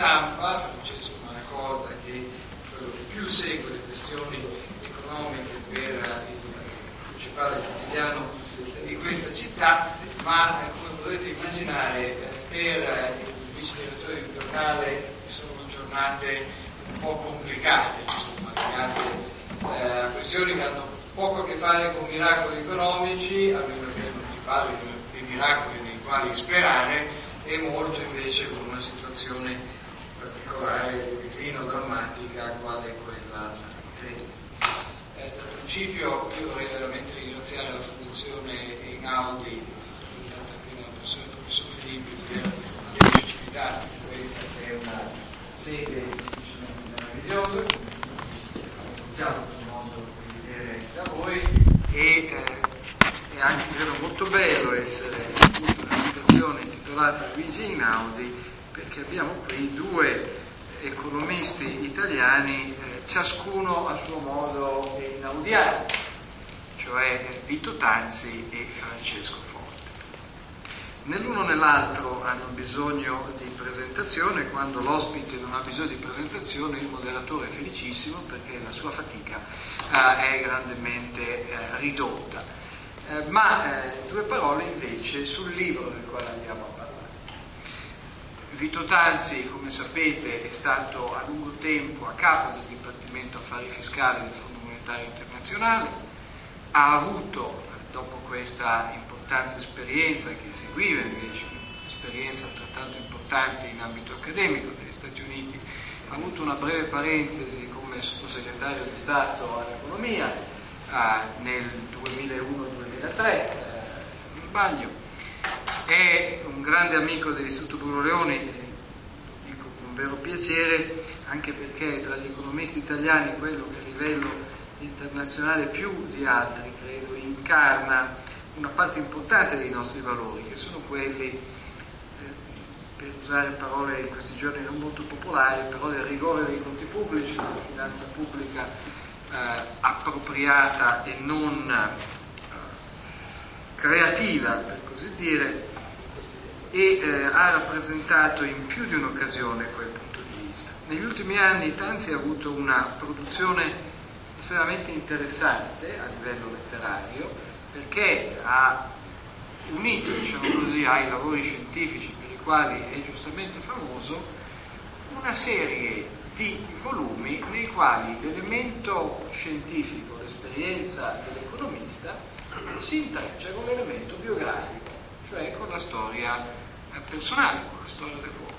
stampa, Francesco Manacorda, che è quello che più segue le questioni economiche per il principale quotidiano di questa città, ma come potete immaginare per il vice direttore di giornale sono giornate un po' complicate, insomma, legate eh, a questioni che hanno poco a che fare con miracoli economici, almeno che non si parli di miracoli nei quali sperare, e molto invece con una situazione particolare di declino drammatica quale quella greca. Eh, dal principio io vorrei veramente ringraziare la Fondazione Einaudi, presentata prima dal professor, professor Filippi, per averci ospitato in questa che è una sede semplicemente meravigliosa. Iniziamo con modo di vedere da voi e eh, è anche credo molto bello essere appunto una intitolata Luigi Einaudi perché abbiamo qui due economisti italiani, eh, ciascuno a suo modo inaudiano, cioè Vito Tanzi e Francesco Forte. Nell'uno nell'altro hanno bisogno di presentazione, quando l'ospite non ha bisogno di presentazione il moderatore è felicissimo perché la sua fatica eh, è grandemente eh, ridotta. Eh, ma eh, due parole invece sul libro del quale andiamo a parlare. Vito Tanzi, come sapete, è stato a lungo tempo a capo del Dipartimento Affari Fiscali del Fondo Monetario Internazionale, ha avuto, dopo questa importante esperienza che seguiva invece, un'esperienza altrettanto importante in ambito accademico negli Stati Uniti, ha avuto una breve parentesi come sottosegretario di Stato all'economia eh, nel 2001-2003, eh, se non sbaglio, è un grande amico dell'Istituto Bruno Leoni, dico con vero piacere, anche perché tra gli economisti italiani quello che a livello internazionale più di altri, credo, incarna una parte importante dei nostri valori, che sono quelli, eh, per usare parole in questi giorni non molto popolari, però del rigore dei conti pubblici, della finanza pubblica eh, appropriata e non eh, creativa, per così dire, e eh, ha rappresentato in più di un'occasione quel punto di vista. Negli ultimi anni Tanzi ha avuto una produzione estremamente interessante a livello letterario perché ha unito, diciamo così, ai lavori scientifici per i quali è giustamente famoso, una serie di volumi nei quali l'elemento scientifico, l'esperienza dell'economista si intreccia con l'elemento biografico, cioè con la storia personale, con la storia dell'uomo.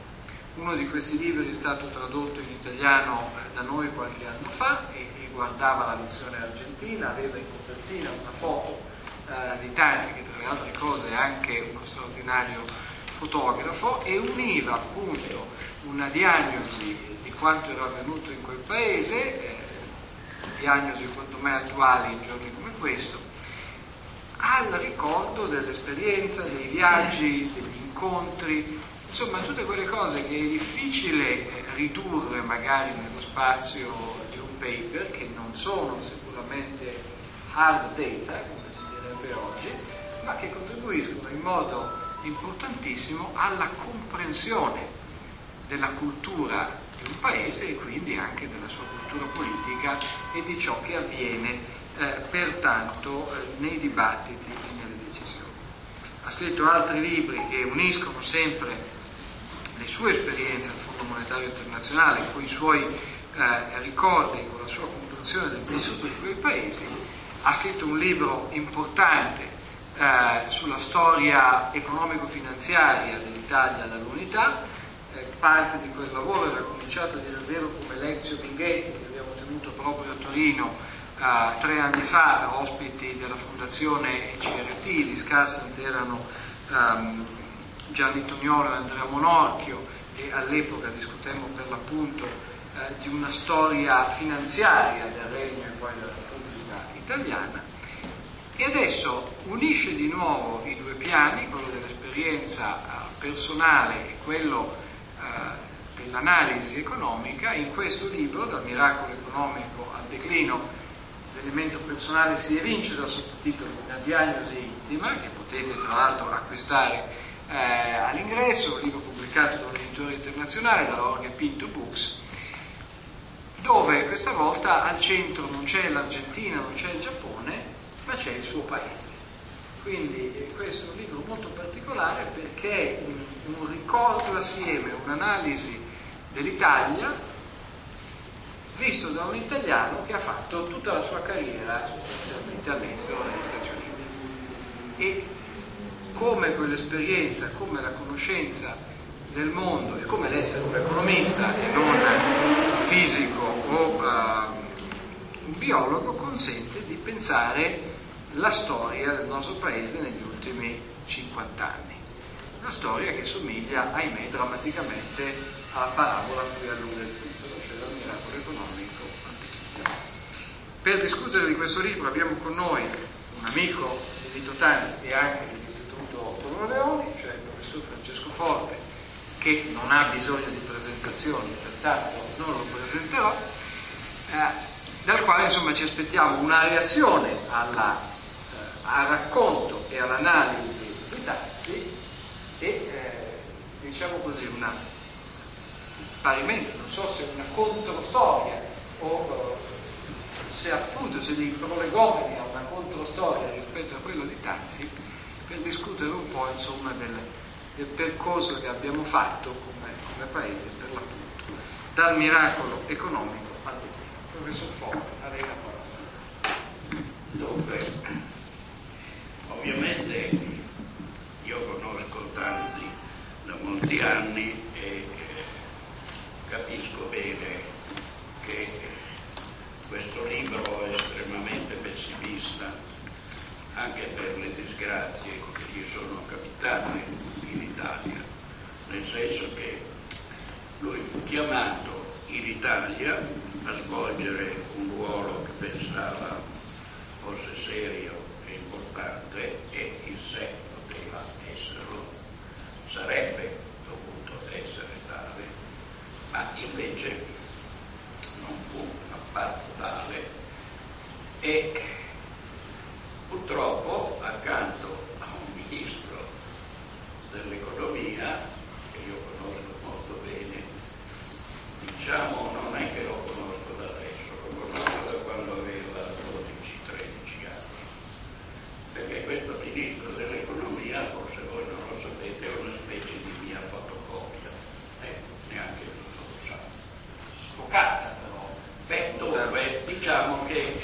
Uno di questi libri è stato tradotto in italiano da noi qualche anno fa e riguardava la lezione argentina, aveva in copertina una foto eh, di Tanzi, che tra le altre cose è anche uno straordinario fotografo, e univa appunto una diagnosi di quanto era avvenuto in quel paese, eh, diagnosi quanto mai attuali in giorni come questo, al ricordo dell'esperienza, dei viaggi, degli incontri, insomma tutte quelle cose che è difficile eh, ridurre magari nello spazio di un paper, che non sono sicuramente hard data, come si direbbe oggi, ma che contribuiscono in modo importantissimo alla comprensione della cultura di un paese e quindi anche della sua cultura politica e di ciò che avviene eh, pertanto eh, nei dibattiti e nelle decisioni. Ha scritto altri libri che uniscono sempre le sue esperienze al Fondo Monetario Internazionale con i suoi eh, ricordi, con la sua comprensione del vissuto di quei paesi. Ha scritto un libro importante eh, sulla storia economico-finanziaria dell'Italia dall'unità. Eh, parte di quel lavoro era cominciato a dire il vero come Lezio Binghetti, che abbiamo tenuto proprio a Torino Uh, tre anni fa ospiti della fondazione CRT di Scassant erano um, Gianni Tognolo e Andrea Monorchio e all'epoca discutemmo per l'appunto uh, di una storia finanziaria del Regno e poi della Repubblica Italiana. E adesso unisce di nuovo i due piani, quello dell'esperienza uh, personale e quello dell'analisi economica in questo libro, dal miracolo economico al declino l'elemento personale si evince dal sottotitolo Una diagnosi intima, che potete tra l'altro acquistare eh, all'ingresso, un libro pubblicato da un editore internazionale, dalla Orge Pinto Books, dove questa volta al centro non c'è l'Argentina, non c'è il Giappone, ma c'è il suo paese. Quindi eh, questo è un libro molto particolare perché un, un ricordo assieme, un'analisi dell'Italia visto da un italiano che ha fatto tutta la sua carriera sostanzialmente all'estero negli Stati Uniti. E come quell'esperienza, come la conoscenza del mondo e come l'essere un economista e non un fisico o uh, un biologo consente di pensare la storia del nostro paese negli ultimi 50 anni. Una storia che somiglia, ahimè, drammaticamente alla parabola cui allude il miracolo economico antichissimo. Per discutere di questo libro abbiamo con noi un amico di Vito Tanzi e anche dell'Istituto Toro Leoni, cioè il professor Francesco Forte, che non ha bisogno di presentazioni, pertanto non lo presenterò, eh, dal quale insomma ci aspettiamo una reazione alla al racconto e all'analisi di Tazzi e eh, diciamo così una parimenti, non so se una controstoria o eh, se appunto se dei prolegomeni a una controstoria rispetto a quello di Tazzi per discutere un po' insomma del, del percorso che abbiamo fatto come, come paese per l'appunto dal miracolo economico al. Professor Forte, a lei la parola. Dunque, Ovviamente io conosco Tanzi da molti anni e eh, capisco bene che questo libro è estremamente pessimista anche per le disgrazie che gli sono capitate in Italia, nel senso che lui fu chiamato in Italia a svolgere un ruolo che pensava fosse serio importante e il sé poteva esserlo, sarebbe dovuto essere tale, ma invece non fu affatto tale. E purtroppo accanto a un ministro dell'economia, che io conosco molto bene, diciamo non è che lo conosco da adesso, lo conosco da quando aveva 12-13 anni perché questo ministro dell'economia, forse voi non lo sapete, è una specie di mia fotocopia, eh, neanche non lo sa. Sfocata però. Beh, dunque, diciamo che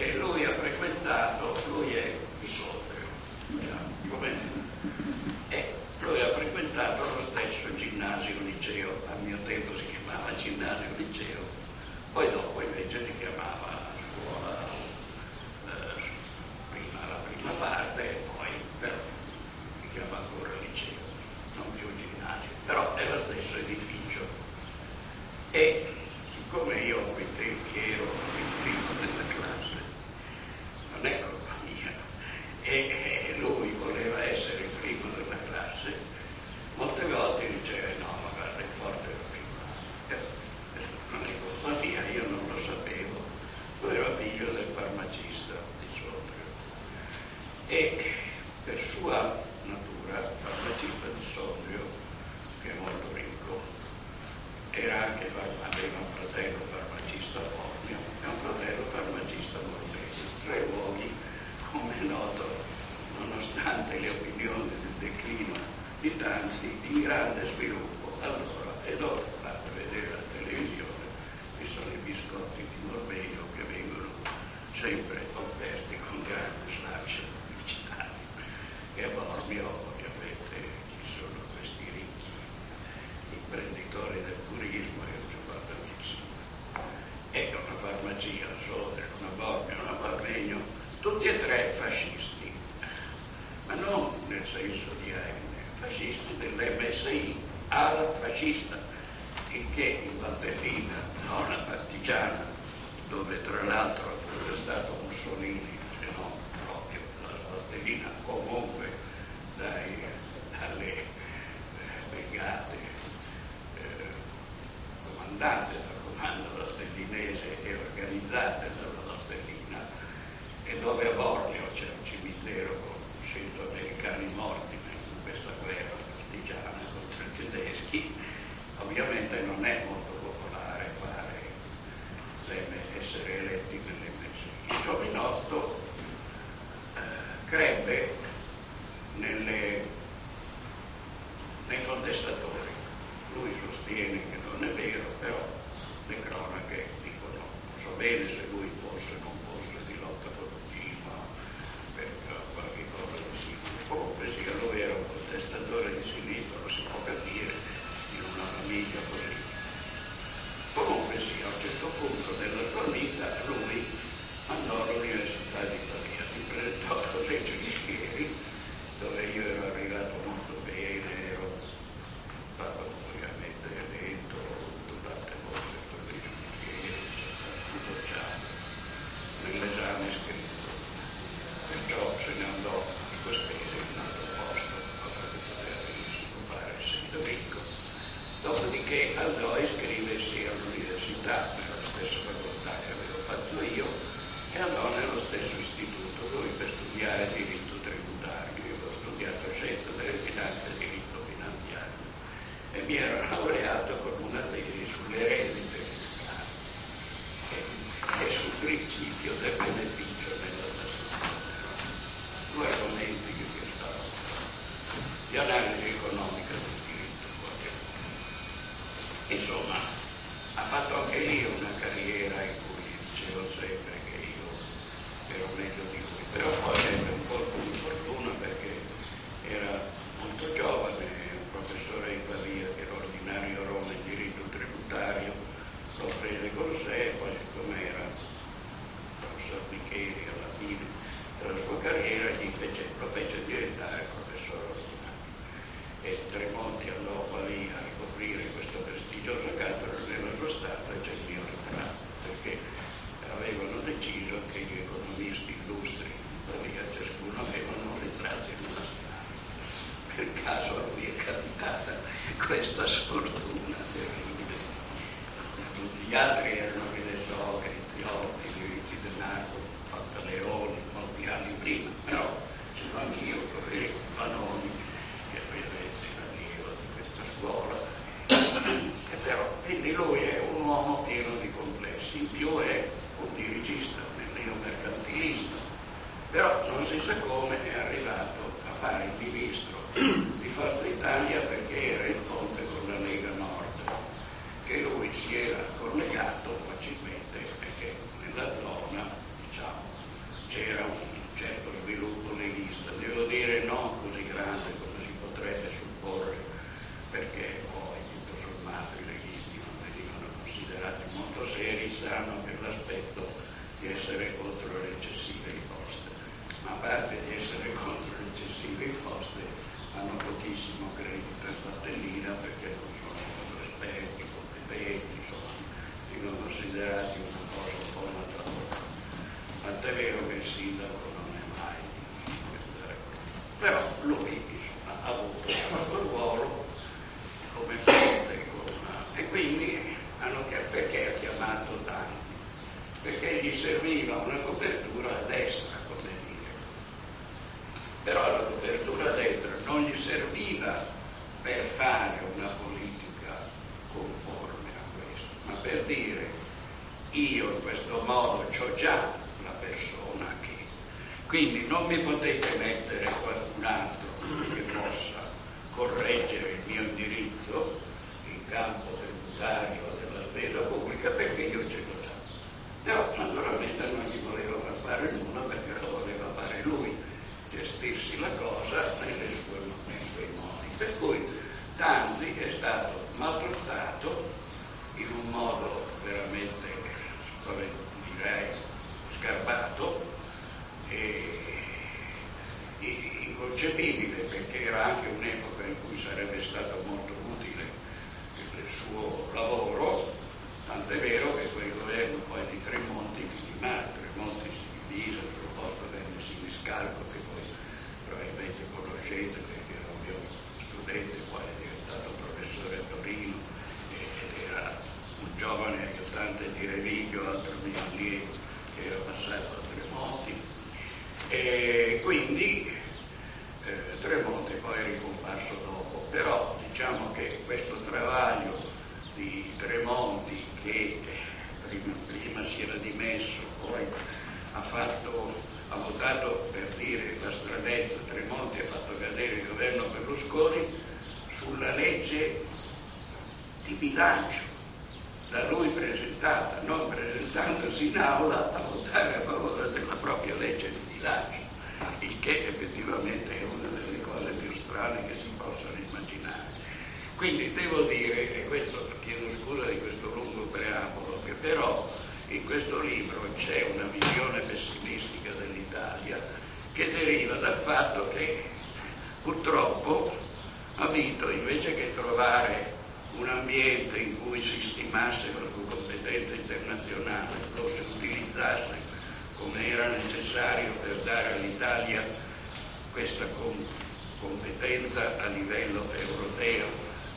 competenza a livello europeo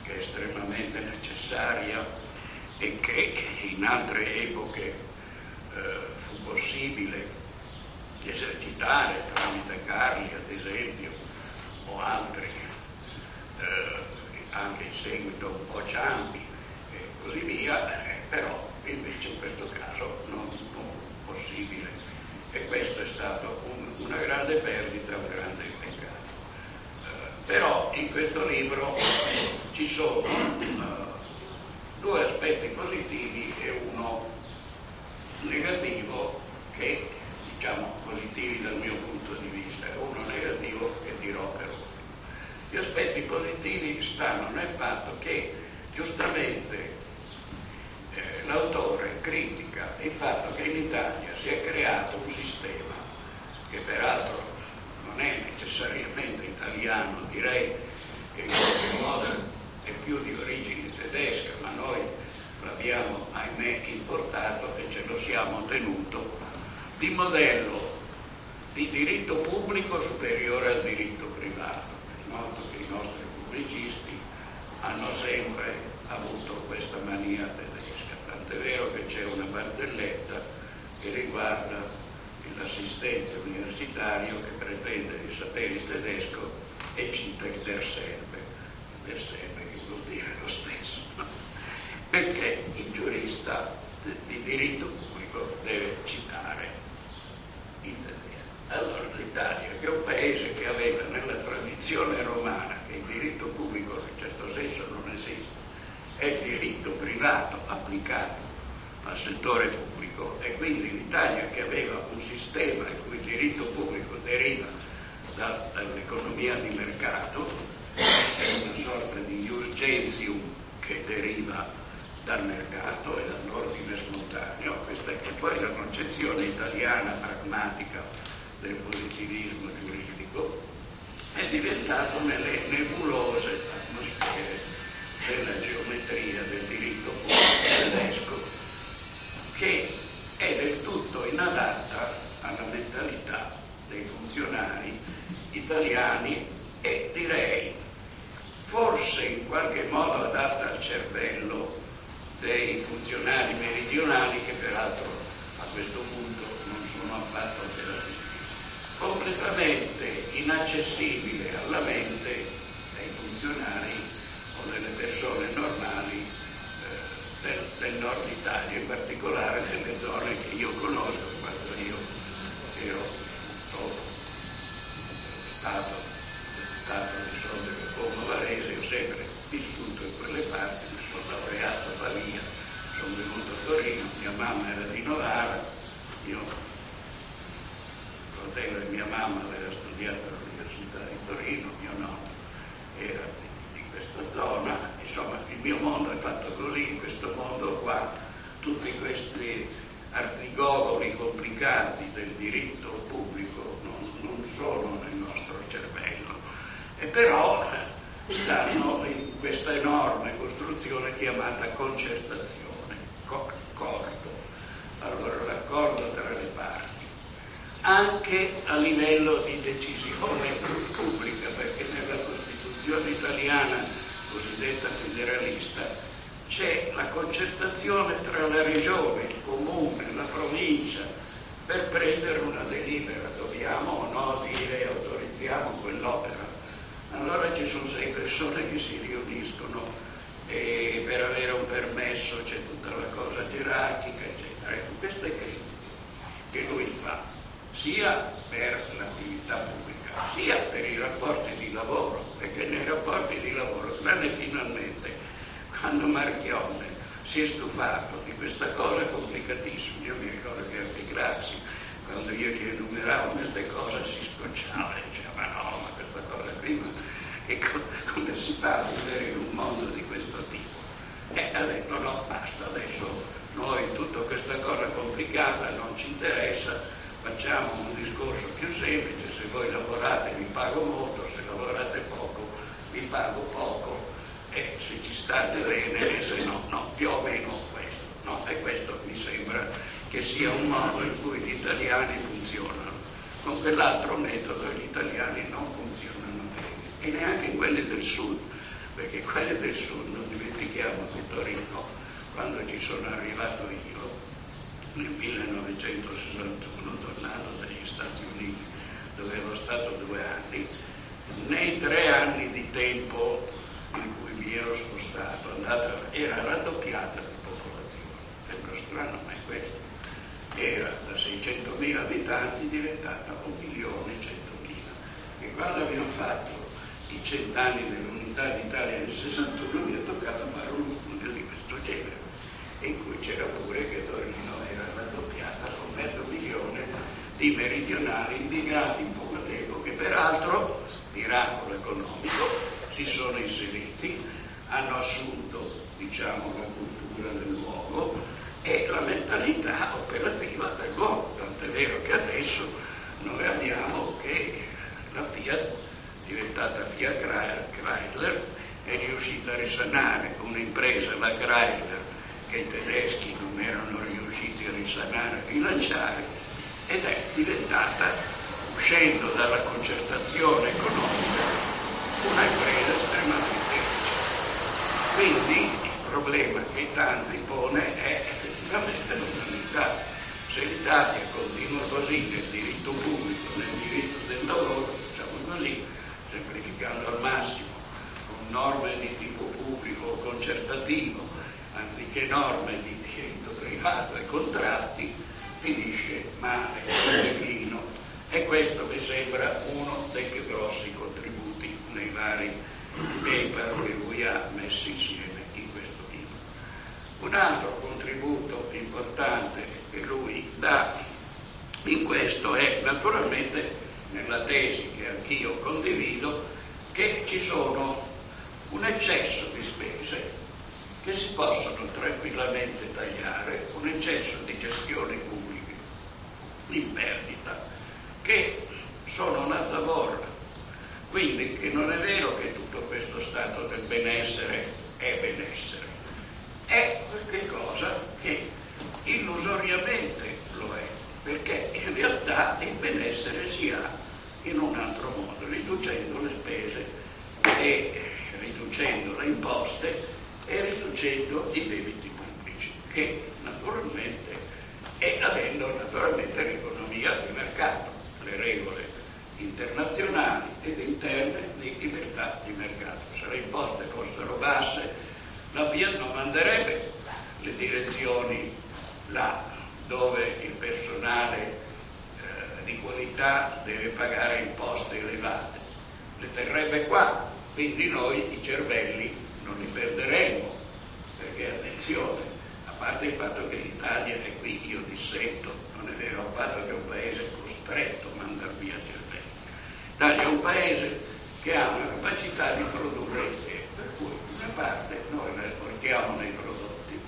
che è estremamente necessaria e che in altre epoche eh, fu possibile esercitare tramite Carli ad esempio o altri, eh, anche in seguito un Ciampi e così via, eh, però invece in questo caso non, non possibile. E questo è stato un, una grande perdita, un grande però in questo libro ci sono uh, due aspetti positivi e uno negativo che diciamo positivi dal mio punto di vista e uno negativo che dirò per ultimo. Gli aspetti positivi stanno nel fatto che giustamente eh, l'autore critica il fatto che in Italia si è creato un sistema che peraltro è necessariamente italiano, direi che in qualche modo è più di origine tedesca, ma noi l'abbiamo ahimè importato e ce lo siamo tenuto di modello di diritto pubblico superiore al diritto privato. È noto che i nostri pubblicisti hanno sempre avuto questa mania tedesca, tant'è vero che c'è una barzelletta che riguarda l'assistente universitario che pretende di sapere il tedesco e cita il derselbe, il derselbe che vuol dire lo stesso, perché il giurista di diritto pubblico deve citare allora l'Italia, che è un paese che aveva nella tradizione romana, che il diritto pubblico in certo senso non esiste, è il diritto privato applicato al settore pubblico e quindi l'Italia che aveva un sistema in cui il diritto pubblico deriva da, dall'economia di mercato, è una sorta di urgentium che deriva dal mercato e dall'ordine spontaneo, questa è poi la concezione italiana pragmatica del positivismo giuridico, è diventato nelle nebulose atmosfere della geometria del diritto pubblico tedesco, che è del tutto inadatta alla mentalità dei funzionari italiani e direi forse in qualche modo adatta al cervello dei funzionari meridionali che peraltro a questo punto non sono affatto operativi completamente inaccessibile alla mente dei funzionari o delle persone normali eh, del, del, nord Italia, in particolare delle zone che io conosco quando io ero stato, stato di Sonde del Como Varese, ho sempre vissuto in quelle parti, mi sono laureato a Pavia, sono venuto a Torino, mia mamma era di Novara, io fratello e mia mamma aveva studiato all'Università di Torino, mio nonno era di, questa zona, insomma il mio mondo è fatto così, in questo mondo qua tutti questi arzigogoli complicati del diritto pubblico non, non sono nel e però stanno in questa enorme costruzione chiamata concertazione, accordo. Allora l'accordo tra le parti anche a livello di decisione pubblica, perché nella Costituzione italiana cosiddetta federalista c'è la concertazione tra la regione, il comune, la provincia per prendere una delibera, dobbiamo o no dire autorizziamo quell'opera. Allora ci sono sei persone che si riuniscono e per avere un permesso c'è tutta la cosa gerarchica, eccetera. Ecco, queste critiche che lui fa sia per l'attività pubblica, sia per i rapporti di lavoro, perché nei rapporti di lavoro, tranne finalmente quando Marchionne si è stufato di questa cosa complicatissima, io mi ricordo che anche Grazzi, quando io gli enumeravo queste cose, si scocciava e diceva ma no, ma questa cosa prima, e come si fa a vivere in un mondo di questo tipo? E ha detto no, basta, adesso noi tutta questa cosa complicata non ci interessa, facciamo un discorso più semplice, se voi lavorate vi pago molto, se lavorate poco vi pago poco e se ci state bene se no, no, più o meno questo. No? E questo mi sembra che sia un modo in cui gli italiani funzionano. Con quell'altro metodo gli italiani non funzionano bene e neanche quelli del sud, perché quelli del sud non dimentichiamo che Torino quando ci sono arrivato io, nel 1961, tornato dagli Stati Uniti, dove ero stato due anni, nei tre anni di tempo in cui mi ero spostato, andata, era raddoppiata la popolazione. Sembra strano, ma è questo. Era da 600.000 abitanti diventata 1.100.000. E quando abbiamo fatto i cent'anni dell'unità d'Italia nel 61 mi è toccato fare un di questo genere, in cui c'era pure che Torino era raddoppiata con mezzo milione di meridionali immigrati in poco tempo, che peraltro, miracolo economico, si sono inseriti, hanno assunto diciamo, la cultura del luogo e la mentalità operativa del luogo, tant'è vero che adesso noi abbiamo che la Fiat diventata Fiat Chrysler è riuscita a risanare un'impresa, la Chrysler, che i tedeschi non erano riusciti a risanare, a rilanciare, ed è diventata, uscendo dalla concertazione economica, una impresa estremamente efficiente. Quindi il problema che Tanzi pone è effettivamente l'umanità. Se l'Italia continua così nel diritto pubblico, nel diritto del lavoro, diciamo così, semplificando al massimo, con norme di tipo pubblico o concertativo, anziché norme di diritto privato e contratti, finisce male, declino. E questo mi sembra uno dei più grossi contributi nei vari paper che lui ha messo insieme in questo libro. Un altro contributo importante che lui dà in questo è naturalmente nella tesi che anch'io condivido, che ci sono un eccesso di spese che si possono tranquillamente tagliare, un eccesso di gestioni pubbliche in perdita, che sono una zavorra. Quindi che non è vero che tutto questo stato del benessere è benessere, è qualcosa che illusoriamente lo è, perché in realtà il benessere si ha in un altro modo, riducendo le spese e riducendo le imposte e riducendo i debiti pubblici, che naturalmente e avendo naturalmente l'economia di mercato, le regole internazionali ed interne di libertà di mercato. Se le imposte fossero basse, la Fiat non manderebbe le direzioni là dove il personale di qualità deve pagare imposte elevate, le terrebbe qua, quindi noi i cervelli non li perderemmo, perché attenzione, a parte il fatto che l'Italia è qui, io dissento, non è vero il fatto che è un paese costretto a mandare via cervelli. L'Italia è un paese che ha una capacità di produrre idee, per cui una parte noi la esportiamo nei prodotti,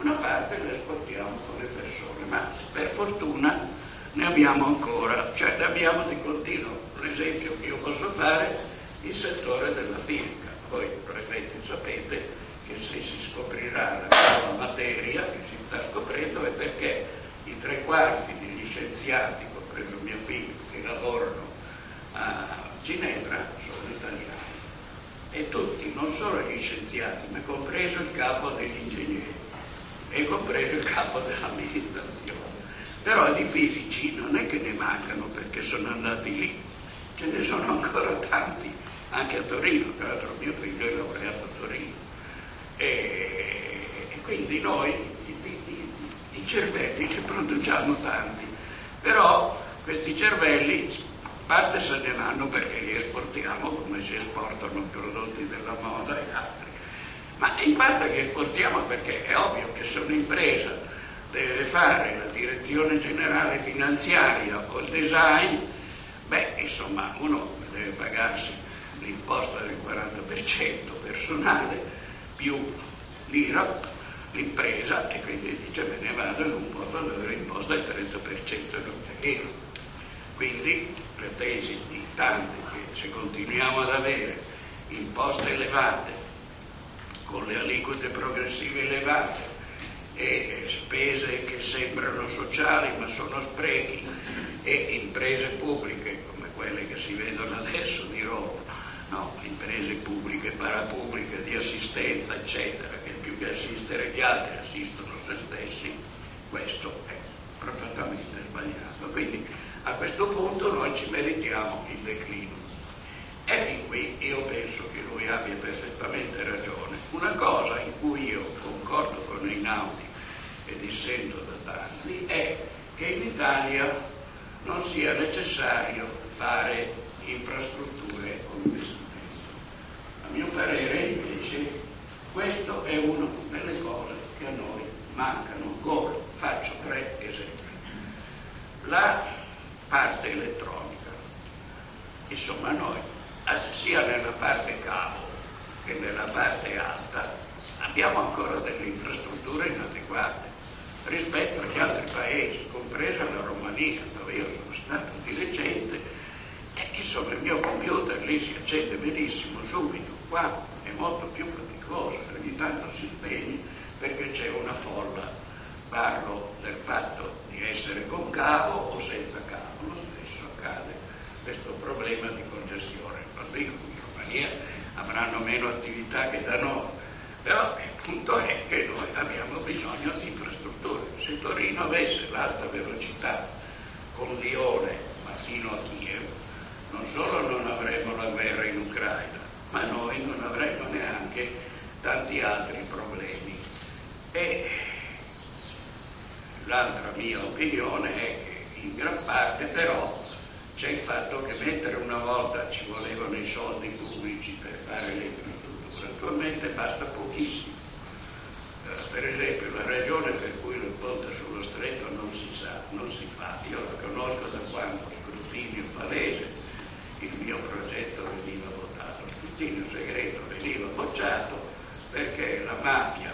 una parte la esportiamo con le persone, ma per fortuna ne abbiamo ancora, cioè ne abbiamo di continuo. L'esempio che io posso fare il settore della fisica. Voi probabilmente sapete che se si scoprirà la nuova materia che si sta scoprendo è perché i tre quarti degli scienziati, compreso mio figlio, che lavorano a Ginevra sono italiani. E tutti, non solo gli scienziati, ma compreso il capo degli ingegneri e compreso il capo dell'amministrazione però di fisici non è che ne mancano perché sono andati lì, ce ne sono ancora tanti, anche a Torino, tra l'altro mio figlio è laureato a Torino. E, e quindi noi i, i, i cervelli ce produciamo tanti, però questi cervelli a parte se ne vanno perché li esportiamo come si esportano i prodotti della moda e altri, ma in parte li esportiamo perché è ovvio che se un'impresa deve fare la direzione generale finanziaria o il design, beh, insomma, uno deve pagarsi l'imposta del 40% personale più l'IRAP, l'impresa, e quindi dice me ne vado in un posto dove l'imposta è il 30% non è vero. Quindi le tesi di tanti che se continuiamo ad avere imposte elevate, con le aliquote progressive elevate, e spese che sembrano sociali ma sono sprechi e imprese pubbliche come quelle che si vedono adesso di Roma, no? imprese pubbliche, parapubbliche, di assistenza, eccetera, che più significa assistere gli altri, assistono se stessi, questo è profondamente sbagliato. Quindi a questo punto noi ci meritiamo il declino. E fin qui io penso che lui abbia perfettamente ragione. Una cosa in cui io concordo con Einaudi dissento da Tanzi è che in Italia non sia necessario fare infrastrutture o investimento. A mio parere invece questo è una delle cose che a noi mancano ancora. Faccio tre esempi. La parte elettronica. Insomma noi sia nella parte cavo che nella parte alta abbiamo ancora delle infrastrutture inadeguate rispetto agli altri paesi, compresa la Romania, dove io sono stato di recente, e insomma il mio computer lì si accende benissimo subito, qua è molto più faticoso, ogni tanto si spegne perché c'è una folla, parlo del fatto di essere con cavo o senza cavo, lo stesso accade questo problema di congestione, lo dico in Romania avranno meno attività che da noi, però il punto è che noi abbiamo bisogno di infrastrutture. Se Torino avesse l'alta velocità con Lione, ma fino a Kiev, non solo non avremmo la guerra in Ucraina, ma noi non avremmo neanche tanti altri problemi. E l'altra mia opinione è che in gran parte però c'è il fatto che mentre una volta ci volevano i soldi pubblici per fare le infrastrutture, attualmente basta pochissimo. Per esempio la ragione per cui il ponte sullo stretto non si sa, non si fa, io la conosco da quando scrutinio palese il mio progetto veniva votato, scrutinio segreto veniva bocciato perché la mafia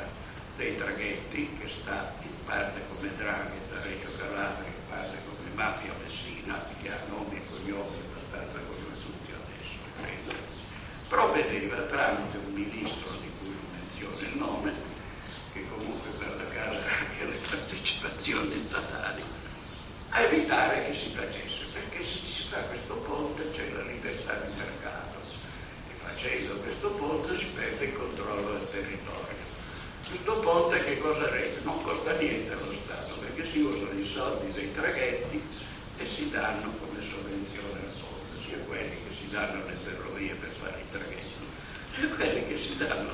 dei traghetti, che sta in parte come Drangheta, Reggio Calabria, in parte come mafia messina, che ha nomi e cognomi abbastanza come tutti adesso, credo, provvedeva tramite un ministro di cui non menziono il nome, che comunque per la casa ha anche le partecipazioni statali, a evitare che si facesse, perché se si fa questo ponte c'è la libertà di mercato e facendo questo ponte si perde il controllo del territorio. Questo ponte che cosa rende? Non costa niente allo Stato perché si usano i soldi dei traghetti e si danno come sovvenzione al ponte, sia quelli che si danno alle ferrovie per fare il traghetto, sia quelli che si danno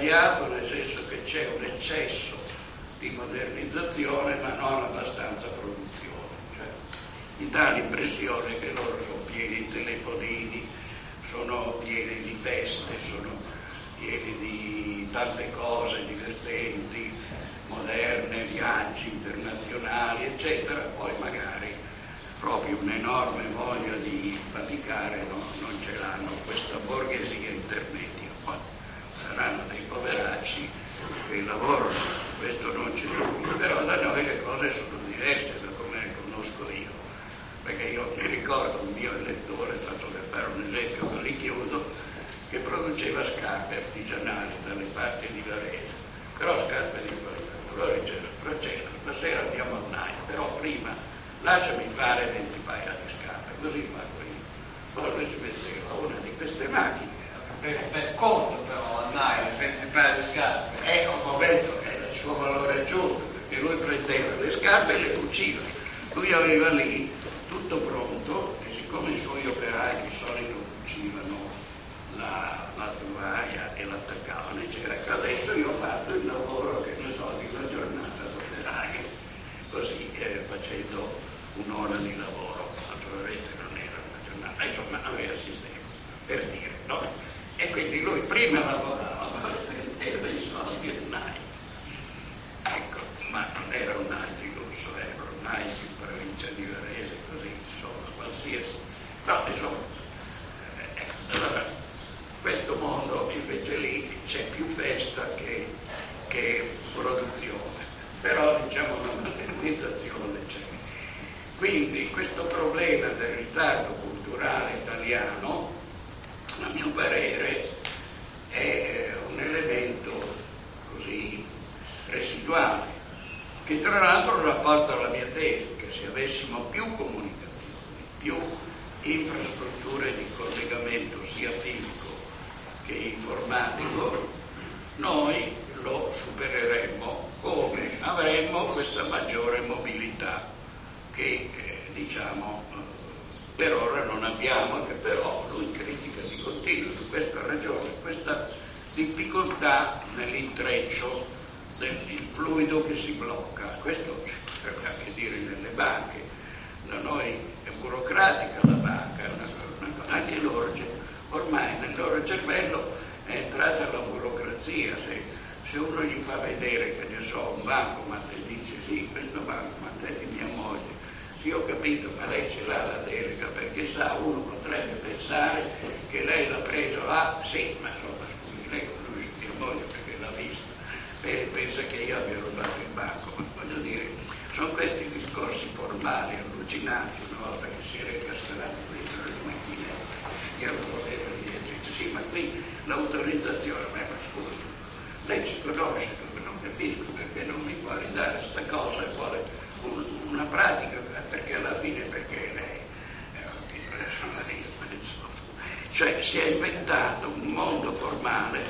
sbagliato nel senso che c'è un eccesso di modernizzazione ma non abbastanza produzione. Cioè, mi dà l'impressione che loro sono pieni di telefonini, sono pieni di feste, sono pieni di tante cose divertenti, moderne, viaggi internazionali, eccetera, poi magari proprio un'enorme voglia di faticare no, non ce l'hanno questa borghesia intermedia. Poi saranno poveracci che lavorano, questo non c'è dubbio, però da noi le cose sono diverse da come le conosco io, perché io mi ricordo un mio elettore, tanto per fare un esempio, ma li chiudo, che produceva scarpe artigianali dalle parti di Varese, però scarpe di qualità allora dice, Francesco, stasera andiamo al Nike, però prima lasciami fare 20 paia di scarpe, così vado io. Poi lui ci metteva una di queste macchine. Per, per conto Nike, 20 paia di scarpe. È un momento, è il suo valore aggiunto, perché lui prendeva le scarpe e le cuciva. Lui aveva lì tutto pronto e siccome i suoi operai di solito cucivano la, la tovaia e l'attaccavano, diceva, ecco adesso io ho fatto il lavoro che ne so di così eh, facendo un'ora di lavoro, naturalmente non era una giornata, insomma aveva sistema, per dire, no? E quindi lui prima lavorava e adesso al Ecco, ma non era un lusso, era un in provincia di Varese, così, insomma, qualsiasi. No, insomma, eh, allora, questo mondo invece lì c'è più festa che, che produzione però diciamo una modernizzazione c'è. Quindi questo problema del ritardo culturale italiano, a mio parere, è un elemento così residuale, che tra l'altro rafforza la mia tesi, che se avessimo più comunicazioni, più infrastrutture di collegamento sia fisico che informatico, noi lo supereremmo come avremmo questa maggiore mobilità che eh, diciamo eh, per ora non abbiamo e che però lui critica di continuo su questa ragione, questa difficoltà nell'intreccio del fluido che si blocca. Questo serve anche dire nelle banche. Da noi è burocratica la banca, anche loro, ormai nel loro cervello è entrata la burocrazia. Se, se uno gli fa vedere che ne so un bancomat e dice sì, questo bancomat è di mia moglie, sì ho capito, ma lei ce l'ha la delega perché sa, uno potrebbe pensare che lei l'ha preso là, sì, ma insomma scusi, lei conosce mia moglie perché l'ha vista, e pensa che io abbia rubato il banco, ma voglio dire, sono questi discorsi formali, allucinanti, una volta che si era incastrato dentro le macchinette, che allora era dietro, sì, ma qui l'autorizzazione, ma scusi, lei ci conosce, non capisco perché non mi vuole dare questa cosa e vuole un, una pratica, perché alla fine perché lei si è inventato un mondo formale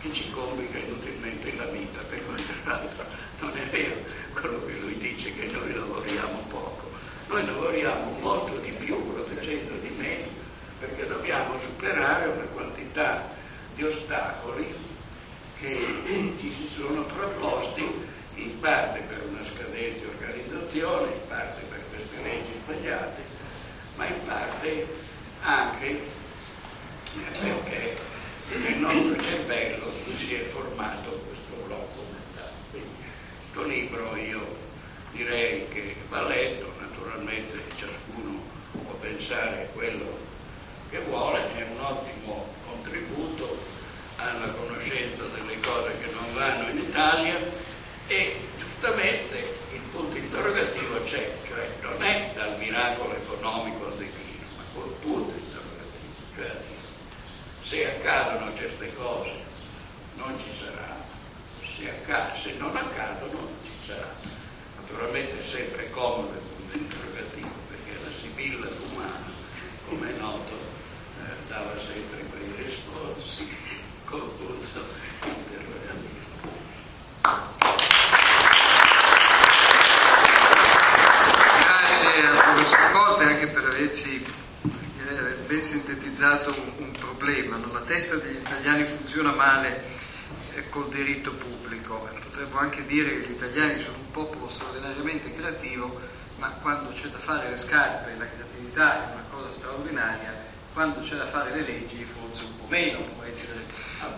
che ci complica inutilmente la vita, per cui tra l'altro non è vero quello che lui dice che noi lavoriamo poco, noi lavoriamo molto di più producendo di meno, perché dobbiamo superare una quantità di ostacoli che ci si sono proposti in parte per una scadente organizzazione, in parte per queste leggi sbagliate, ma in parte anche nostro cervello si è formato questo blocco mentale. Quindi questo libro io direi che va letto, naturalmente ciascuno può pensare a quello che vuole, è un ottimo contributo alla conoscenza delle cose che non vanno in Italia e giustamente il punto interrogativo c'è, cioè non è dal miracolo economico al declino, ma quel punto interrogativo, cioè se accadono queste cose non ci sarà, se, accade, se non accadono non ci sarà. Naturalmente è sempre comodo il punto interrogativo perché la sibilla umana, come è noto, eh, dava sempre quei risposti col punto interrogativo. Grazie al professor Forte anche per averci ben sintetizzato un, un problema. No? La testa degli italiani funziona male eh, col diritto pubblico. Potremmo anche dire che gli italiani sono un popolo straordinariamente creativo, ma quando c'è da fare le scarpe la creatività è una cosa straordinaria, quando c'è da fare le leggi forse un po' meno, può, essere,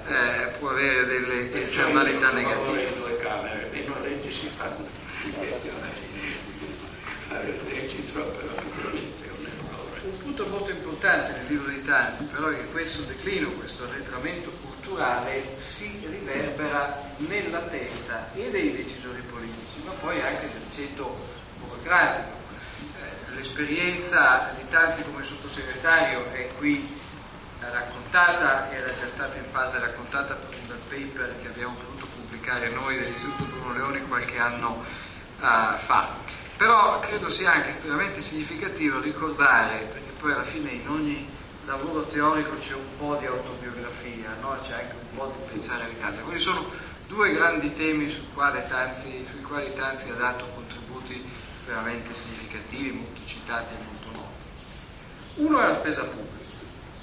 eh, può avere delle esternalità negative. due camere, meno leggi si fanno, leggi un punto molto importante nel libro di Tanzi però è che questo declino, questo arretramento culturale si riverbera nella testa e dei decisori politici, ma poi anche del ceto burocratico. Eh, l'esperienza di Tanzi come sottosegretario è qui raccontata, era già stata in parte raccontata dal paper che abbiamo potuto pubblicare noi dell'Istituto Bruno Leoni qualche anno uh, fa. Però credo sia anche estremamente significativo ricordare, perché poi alla fine in ogni lavoro teorico c'è un po' di autobiografia, no? c'è anche un po' di pensare all'Italia. Quindi sono due grandi temi sui quali, Tanzi, sui quali Tanzi ha dato contributi veramente significativi, molto citati e molto noti. Uno è la spesa pubblica,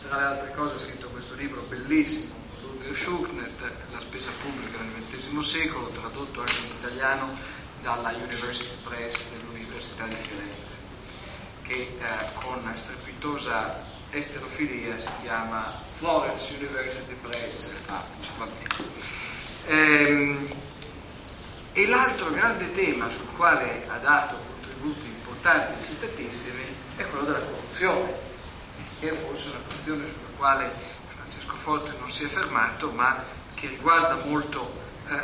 tra le altre cose ha scritto questo libro bellissimo, Ludwig Schucknet, La spesa pubblica nel XX secolo, tradotto anche in italiano dalla University Press dell'Università di Firenze, che eh, con strepitosa esterofilia si chiama Florence University Press. Ah, ehm, e l'altro grande tema sul quale ha dato contributi importanti e citatissimi è quello della corruzione, che è forse una questione sulla quale Francesco Forte non si è fermato, ma che riguarda molto eh,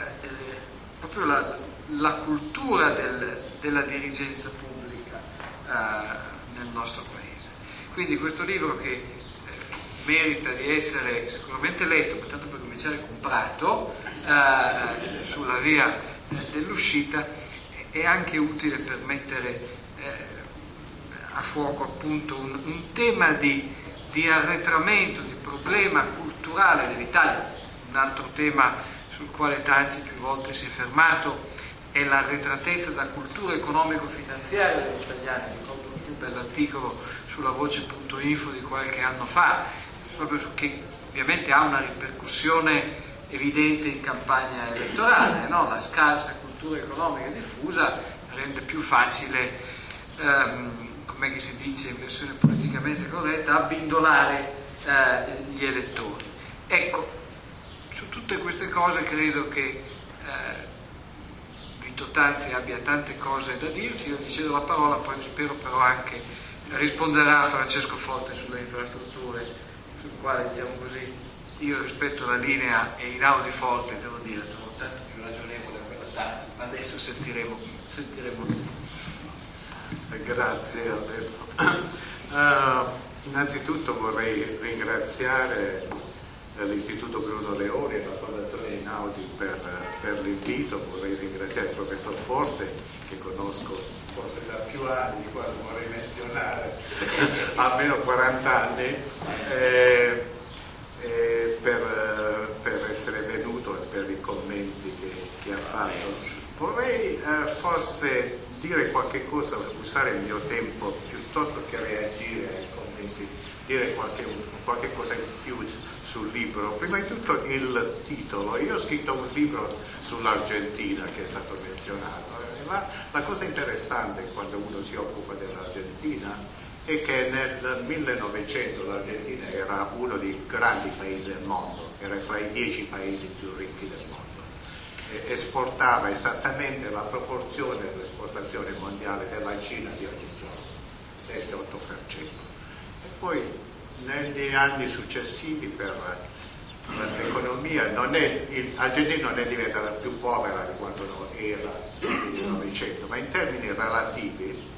proprio la, la cultura del, della dirigenza pubblica eh, nel nostro paese. Quindi questo libro che eh, merita di essere sicuramente letto, tanto per cominciare comprato, eh, sulla via dell'uscita, è anche utile per mettere eh, a fuoco appunto un, un tema di, di arretramento, di problema culturale dell'Italia, un altro tema sul quale Tanzi più volte si è fermato è l'arretratezza da cultura economico-finanziaria degli italiani. Ricordo un bell'articolo sulla voce.info di qualche anno fa, proprio su che ovviamente ha una ripercussione evidente in campagna elettorale, no? la scarsa cultura economica diffusa rende più facile, ehm, come si dice in versione politicamente corretta, abbindolare eh, gli elettori. Ecco, su tutte queste cose credo che eh, Vito Tanzi abbia tante cose da dirsi, io gli cedo la parola, poi spero però anche risponderà Francesco Forte sulle infrastrutture, sul quale diciamo così io rispetto la linea e in Audi Forte, devo dire, trovo tanto più ragionevole quella Tanzi, ma adesso sentiremo, sentiremo Grazie Alberto. Uh, innanzitutto vorrei ringraziare l'Istituto Bruno Leoni e la Fondazione Inaudi per, per l'invito, vorrei ringraziare il professor Forte che conosco forse da più anni, qua lo vorrei menzionare, almeno 40 anni, eh, eh, per, per, essere venuto e per i commenti che, che ha fatto. Vorrei eh, forse dire qualche cosa, usare il mio tempo piuttosto che reagire ai commenti, dire qualche, qualche cosa in più sul libro. Prima di tutto il titolo. Io ho scritto un libro sull'Argentina che è stato menzionato. La, la cosa interessante quando uno si occupa dell'Argentina è che nel 1900 l'Argentina era uno dei grandi paesi del mondo, era fra i dieci paesi più ricchi del mondo. E esportava esattamente la proporzione dell'esportazione mondiale della Cina di oggi giorno, 7-8%. E poi negli anni successivi per l'economia non è, Argentina non è diventata più povera di quanto era nel 1900, ma in termini relativi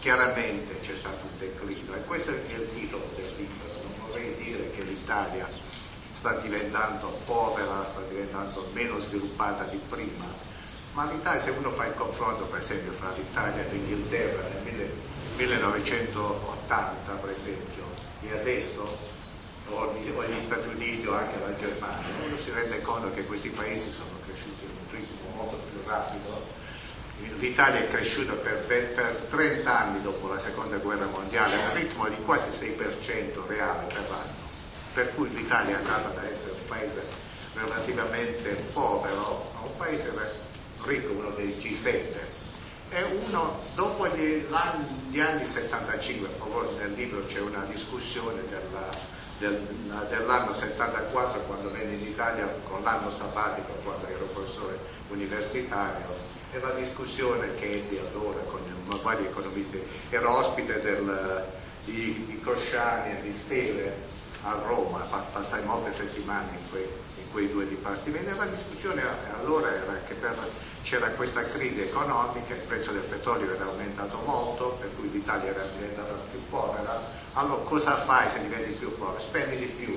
chiaramente c'è stato un declino e questo è il titolo del libro. Non vorrei dire che l'Italia sta diventando povera, sta diventando meno sviluppata di prima, ma l'Italia, se uno fa il confronto per esempio fra l'Italia e l'Inghilterra nel 1980 per esempio e adesso o gli Stati Uniti o anche la Germania, uno si rende conto che questi paesi sono cresciuti in un ritmo molto più rapido. L'Italia è cresciuta per, per 30 anni dopo la seconda guerra mondiale a un ritmo di quasi 6% reale per l'anno, per cui l'Italia è andata da essere un paese relativamente povero a un paese ricco, uno dei G7. E uno, dopo gli, gli anni 75, a nel libro c'è una discussione della, del, dell'anno 74 quando venne in Italia con l'anno sabbatico quando ero professore universitario e la discussione che ebbi allora con vari economisti era ospite del, di, di Cosciani e di Stele a Roma, passai molte settimane in quei, in quei due dipartimenti e la discussione allora era che per, c'era questa crisi economica, il prezzo del petrolio era aumentato molto, per cui l'Italia era diventata più povera allora cosa fai se diventi più povero? Spendi di più.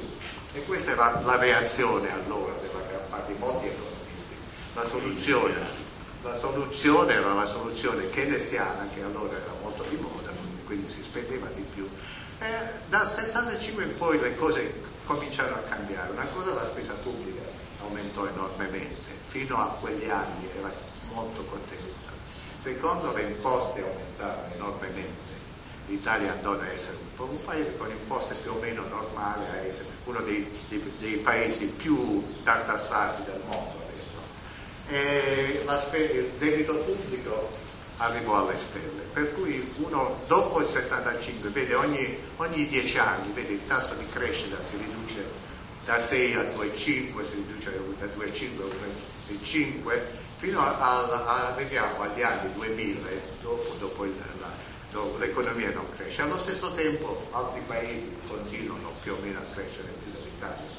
E questa la, la reazione allora della gran parte di molti economisti. La soluzione, la soluzione era la soluzione keynesiana che allora era molto di moda, quindi si spendeva di più. E dal 75 in poi le cose cominciarono a cambiare. Una cosa la spesa pubblica aumentò enormemente, fino a quegli anni era molto contenuta. Secondo le imposte aumentarono enormemente l'Italia andò ad essere un, un, paese con imposte più o meno normali, a essere uno dei, dei, dei paesi più tartassati del mondo. E il debito pubblico arrivò alle stelle, per cui uno dopo il 75 vede ogni, ogni 10 anni vede il tasso di crescita si riduce da 6 a 2,5, si riduce da 2,5 a 2,5 fino a, arriviamo agli anni 2000, dopo, dopo il, la, dove l'economia non cresce. Allo stesso tempo altri paesi continuano più o meno a crescere più dell'Italia.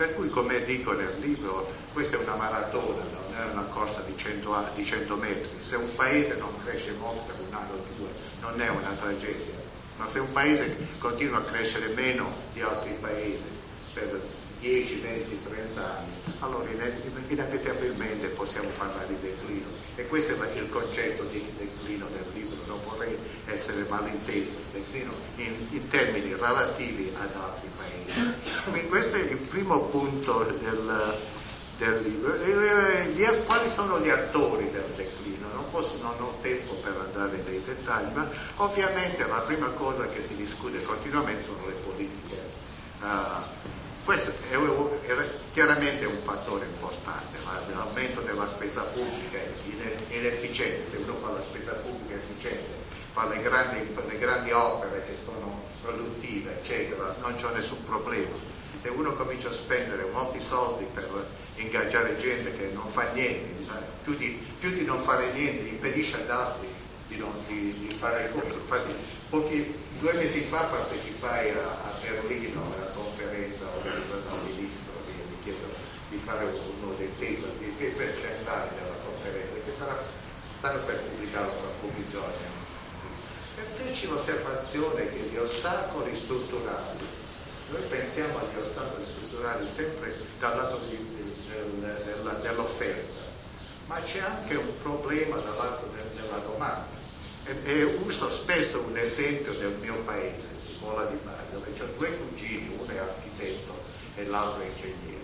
Per cui, come dico nel libro, questa è una maratona, non è una corsa di 100, di 100 metri. Se un paese non cresce molto per un anno o due, non è una tragedia. Ma se un paese continua a crescere meno di altri paesi per 10, 20, 30 anni, allora inevitabilmente possiamo parlare di declino. E questo è il concetto di declino del libro, non vorrei essere malinteso, declino in, in termini relativi ad altri paesi. Quindi questo è il primo punto del, del libro. Quali sono gli attori del declino? Non, posso, non ho tempo per andare nei dettagli, ma ovviamente la prima cosa che si discute continuamente sono le politiche. Uh, questo è, è, chiaramente un fattore importante, l'aumento della spesa pubblica è inefficiente, se uno fa la spesa pubblica efficiente, fa le grandi, le grandi opere che sono produttive, eccetera, non c'è nessun problema. Se uno comincia a spendere molti soldi per ingaggiare gente che non fa niente, più di, più di non fare niente, impedisce ad altri di, non, di, di fare il corso. Infatti, due mesi fa partecipai a, a Berlino alla conferenza dal ministro che mi chiesto di fare uno dei paper, dei paper centrali della conferenza che sarà, stanno per pubblicarlo tra pochi giorni. E feci l'osservazione che gli ostacoli strutturali, noi pensiamo agli ostacoli strutturali sempre dal lato di, del, del, dell'offerta, ma c'è anche un problema dal lato della domanda e, e uso spesso un esempio del mio paese, di Mola di Bari, dove ho due cugini, uno è architetto e l'altro è ingegnere.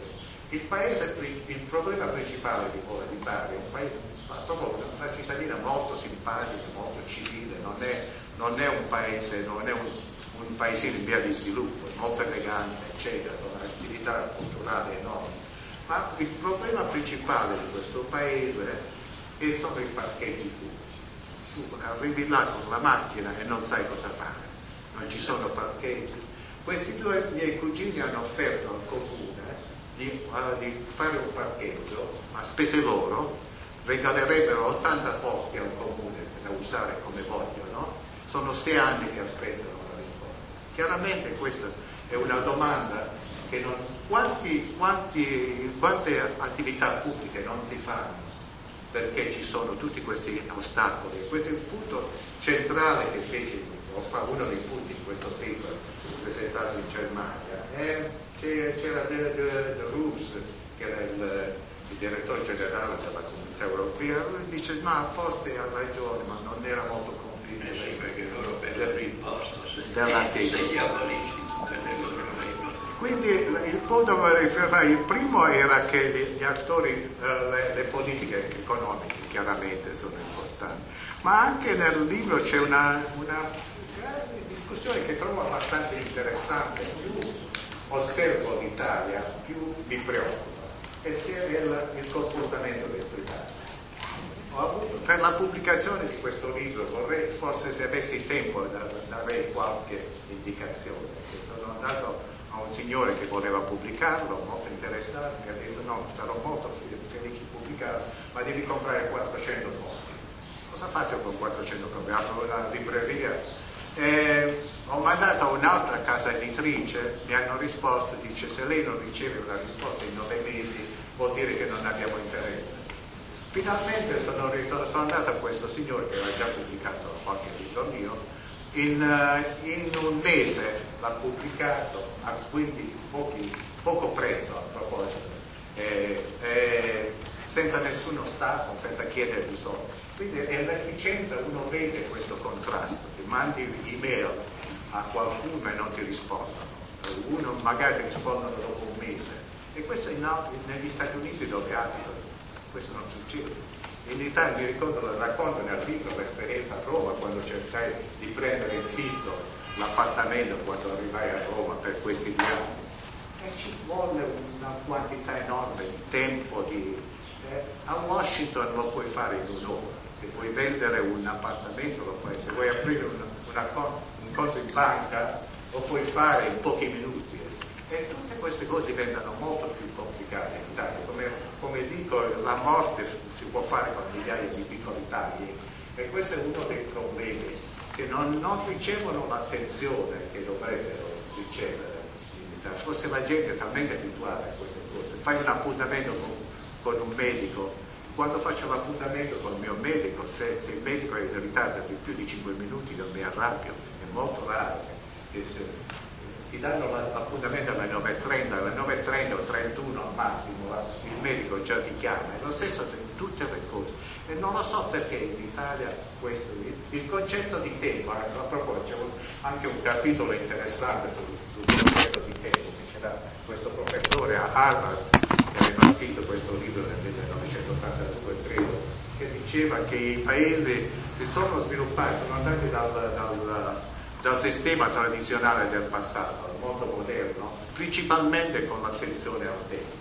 Il, paese, il problema principale di di Bari è un paese, una cittadina molto simpatica, molto civile, non è, non è un paese, non è un, un paesino in via di sviluppo, è molto elegante, eccetera, con un'attività culturale enorme. Ma il problema principale di questo paese sono i parcheggi pubblici tu arrivi là con la macchina e non sai cosa fare, non ci sono parcheggi. Questi due miei cugini hanno offerto al comune di, uh, di fare un parcheggio a spese loro, regalerebbero 80 posti al comune da usare come vogliono, sono sei anni che aspettano una risposta. Chiaramente questa è una domanda che non, quanti, quanti, quante attività pubbliche non si fanno perché ci sono tutti questi ostacoli. Questo è il punto centrale che fece, uno dei punti in questo paper presentato in Germania. Eh, c'era De, De, De Roos, che era il, il direttore generale della comunità europea, lui dice ma forse ha ragione, ma non era molto convinto. Eh sì, perché loro per l'imposto, loro quindi il punto che riferirei, il primo era che gli attori, eh, le, le, politiche economiche chiaramente sono importanti, ma anche nel libro c'è una, una discussione che trovo abbastanza interessante, osservo l'Italia, più mi preoccupa, e sia il, il comportamento del privato. Avuto, per la pubblicazione di questo libro vorrei, forse se avessi tempo, darei qualche indicazione. Sono andato a un signore che voleva pubblicarlo, molto interessato, mi ha detto no, sarò molto felice di pubblicarlo, ma devi comprare 400 copie. Cosa faccio con 400 copie? Apro una libreria. Eh, ho mandato a un'altra casa editrice, mi hanno risposto, dice se lei non riceve una risposta in nove mesi vuol dire che non abbiamo interesse. Finalmente sono, sono andato a questo signore che aveva già pubblicato qualche libro mio in, eh, in, un mese l'ha pubblicato a quindi pochi, poco prezzo a proposito, eh, eh, senza nessuno stato, senza chiedere di soldi. Quindi è l'efficienza, uno vede questo contrasto, mandi email a qualcuno e non ti rispondono, uno magari rispondono dopo un mese. E questo in, negli Stati Uniti dove abito, questo non succede. In Italia mi ricordo, racconto nel libro l'esperienza a Roma quando cercai di prendere in fitto l'appartamento quando arrivai a Roma per questi due anni. E ci volle una quantità enorme di tempo. Di, eh, a Washington lo puoi fare in un'ora. Se vuoi vendere un appartamento lo puoi, se vuoi aprire una, una, un conto in banca lo puoi fare in pochi minuti. E tutte queste cose diventano molto più complicate in Italia. Come, come dico, la morte può fare con migliaia di piccoli tagli e questo è uno dei problemi che non, non ricevono l'attenzione che dovrebbero ricevere Forse la gente è talmente abituata a queste cose. Fai un appuntamento con, con un medico, quando faccio l'appuntamento con il mio medico, se, se il medico è in ritardo di più di 5 minuti non mi arrabbio, è molto raro se, ti danno l'appuntamento alle 9.30, alle 9.30 o 31 al massimo, il medico già ti chiama, è lo stesso tutte le cose. E non lo so perché in Italia questo, il concetto di tempo, a proposito c'è anche un capitolo interessante sul, sul concetto di tempo, che c'era questo professore a Harvard che aveva scritto questo libro nel 1982, credo, che diceva che i paesi si sono sviluppati, sono andati dal, dal, dal sistema tradizionale del passato al mondo moderno, principalmente con l'attenzione al tempo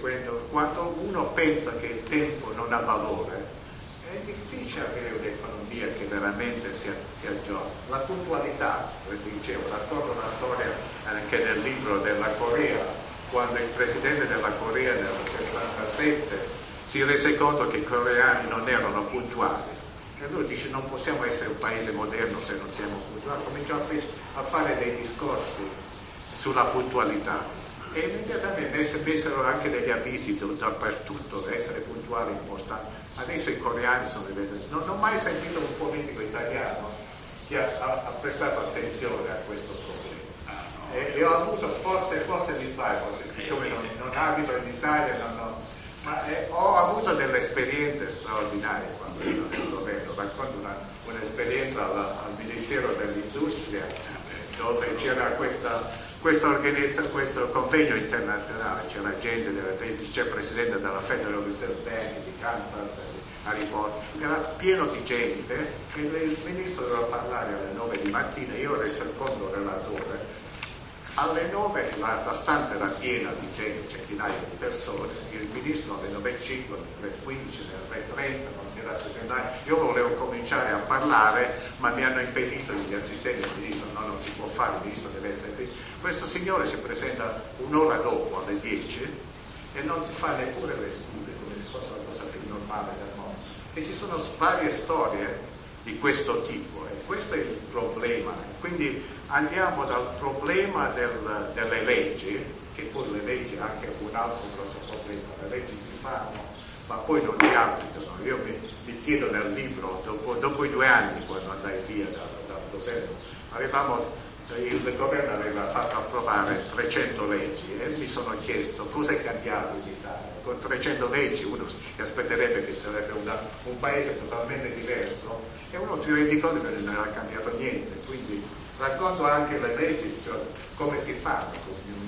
quando, quando uno pensa che il tempo non ha valore, è difficile avere un'economia che veramente si, si aggiorna. La puntualità, come dicevo, racconto una storia anche nel libro della Corea, quando il presidente della Corea nel 67 si rese conto che i coreani non erano puntuali. E lui dice non possiamo essere un paese moderno se non siamo puntuali. Cominciò a fare dei discorsi sulla puntualità e immediatamente messero anche degli avvisi dappertutto, essere puntuali è importante. Adesso i coreani sono diventati... Non, ho mai sentito un politico italiano che ha, ha, ha prestato attenzione a questo problema. Ah, e, e, ho avuto, forse, forse mi sbaglio, forse siccome non, non abito in Italia, non, non, ma eh, ho avuto delle esperienze straordinarie quando ero governo. Racconto una, un'esperienza al, al Ministero dell'Industria dove c'era questa questo, questo convegno internazionale, c'era gente, del vicepresidente della Federal Reserve Bank di Kansas, Riporto, era pieno di gente e il ministro doveva parlare alle 9 di mattina, io ero il secondo relatore, alle 9 la, la, stanza era piena di gente, centinaia di persone, il ministro alle 9.05, alle 15, alle 9.30 non si era presentato, io volevo cominciare a parlare ma mi hanno impedito gli assistenti del ministro, no non si può fare, il ministro deve essere qui. Questo signore si presenta un'ora dopo alle 10 e non si fa neppure le scuse come se fosse la cosa più normale del mondo. E ci sono varie storie di questo tipo e questo è il problema. Quindi andiamo dal problema del, delle leggi, che poi le leggi anche un altro grosso problema, le leggi si fanno ma poi non li applicano. Io mi, mi chiedo nel libro, dopo, dopo, i due anni quando andai via dal, dal governo, avevamo, il governo aveva fatto approvare 300 leggi e mi sono chiesto cosa è cambiato in Italia. Con 300 leggi uno si aspetterebbe che sarebbe una, un paese totalmente diverso e uno ti rendi che non era cambiato niente. Quindi racconto anche le leggi, come si fanno,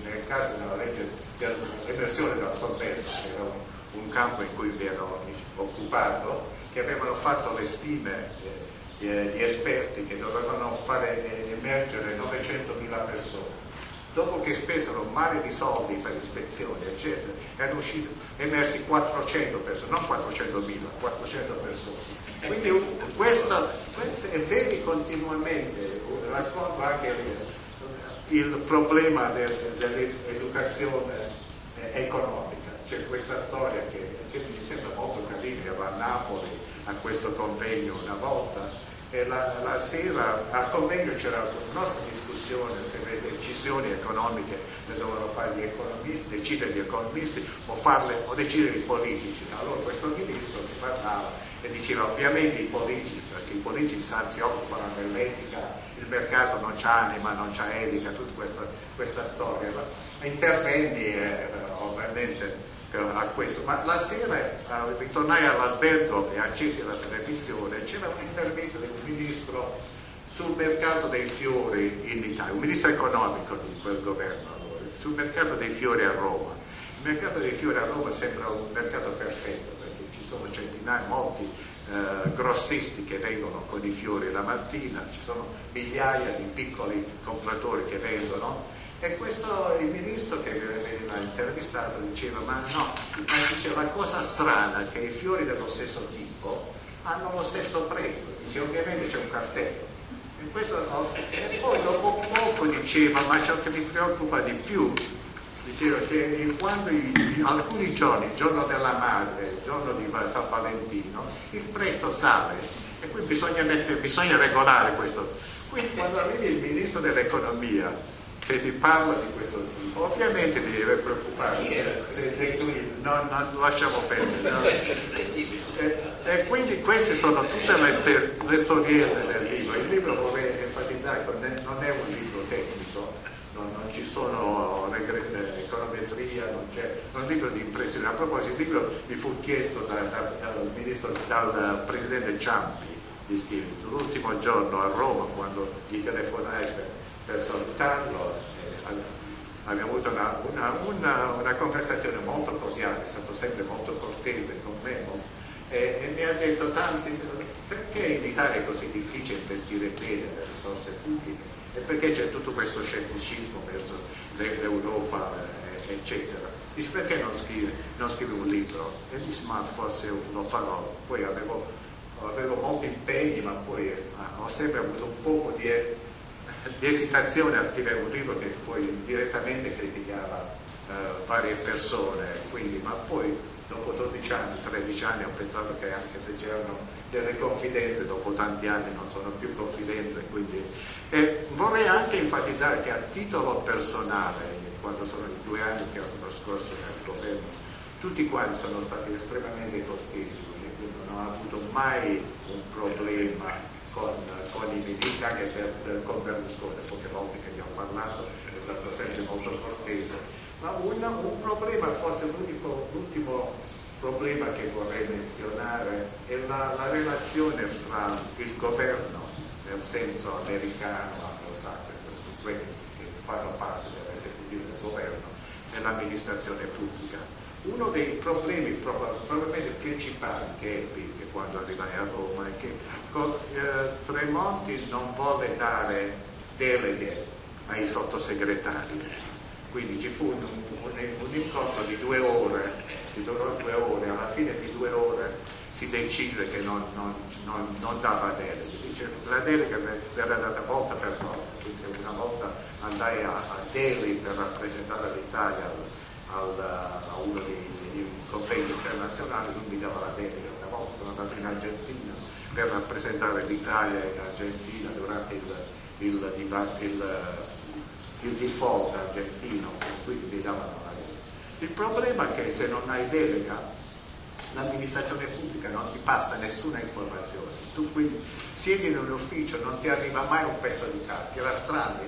nel caso della legge dell'emersione della sorpresa, che era un un campo in cui mi ero occupato, che avevano fatto le stime eh, eh di esperti che dovevano fare eh, emergere 900.000 persone. Dopo che spesero un mare di soldi per ispezioni, eccetera, erano usciti, emersi 400 persone, non 400.000, 400 persone. Quindi questo, questo e vedi continuamente, racconto anche il, problema del, dell'educazione eh, economica c'è questa storia che, che, mi sembra molto carina, ero a Napoli a questo convegno una volta e la, la sera al convegno c'era una nostra discussione se le decisioni economiche le dovevano fare gli economisti, decidere gli economisti o, farle, o decidere i politici. Allora questo ministro mi parlava e diceva ovviamente i politici, perché i politici si occupano dell'etica, il mercato non c'ha anima, non c'ha etica, tutta questa, questa storia. Intervenni eh, ovviamente a questo, ma la sera eh, ritornai all'albergo e accesi la televisione, c'era un'intervista del ministro sul mercato dei fiori in Italia, un ministro economico di quel governo allora, sul mercato dei fiori a Roma. Il mercato dei fiori a Roma sembra un mercato perfetto perché ci sono centinaia, molti eh, grossisti che vengono con i fiori la mattina, ci sono migliaia di piccoli compratori che vengono e questo il ministro che veniva intervistato diceva ma no, ma diceva la cosa strana che i fiori dello stesso tipo hanno lo stesso prezzo, dice ovviamente c'è un cartello. E, questo, e poi dopo poco diceva ma ciò che mi preoccupa di più diceva che quando i, alcuni giorni, il giorno della madre, il giorno di San Valentino, il prezzo sale e qui bisogna, mettere, bisogna regolare questo. Quindi quando arrivi il ministro dell'economia se si parla di questo tipo, ovviamente ti deve preoccupare se tu non, non lasciamo perdere. No? E, e, quindi queste sono tutte le, le storielle del libro. Vorrei enfatizzare, non è un libro tecnico, non, non ci sono econometria, non c'è, un libro di impressione. A proposito, il libro mi fu chiesto da, da, dal, ministro, dal presidente Ciampi di scrivere l'ultimo giorno a Roma quando gli telefonai per per salutarlo. Eh, abbiamo avuto una, una, una, una, conversazione molto cordiale, è stato sempre molto cortese con me e, e mi ha detto tanti perché in Italia è così difficile investire bene le risorse pubbliche e perché c'è tutto questo scetticismo verso l'Europa eh, eccetera. Dice perché non scrive, non scrive un libro? E disse ma forse lo farò. Poi avevo, avevo molti impegni ma poi eh, ho sempre avuto un po' di di esitazione a scrivere un libro che poi direttamente criticava eh, varie persone, quindi, ma poi dopo 12 anni, 13 anni ho pensato che anche se c'erano delle confidenze, dopo tanti anni non sono più confidenze, quindi e vorrei anche enfatizzare che a titolo personale, quando sono i due anni che ho trascorso nel governo, tutti quanti sono stati estremamente colpiti, quindi non ho avuto mai un problema con, con i ministri, anche per, per, con Berlusconi, poche volte che gli ho parlato, è stato sempre molto cortese. Ma una, un problema, forse l'ultimo problema che vorrei menzionare è la, la relazione fra il governo, nel senso americano, anglosassone, quelli che fanno parte dell'esecutivo del governo, e l'amministrazione pubblica. Uno dei problemi probabilmente principali che ebbi quando arrivai a Roma è che eh, Tremonti non vuole dare deleghe ai sottosegretari, quindi ci fu un, un, un incontro di due ore, di due ore, alla fine di due ore si decide che non, non, non, non dava deleghe, dice la delega verrà data volta per volta, quindi una volta andai a, a Delhi per rappresentare l'Italia al, a uno dei, convegni internazionali, lui mi dava la delega, una volta sono andato in Argentina per rappresentare l'Italia in Argentina durante il, il, il, il default argentino, quindi mi davano la. Il problema è che se non hai delega l'amministrazione pubblica non ti passa nessuna informazione, tu quindi siedi in un ufficio, non ti arriva mai un pezzo di carta, era strano,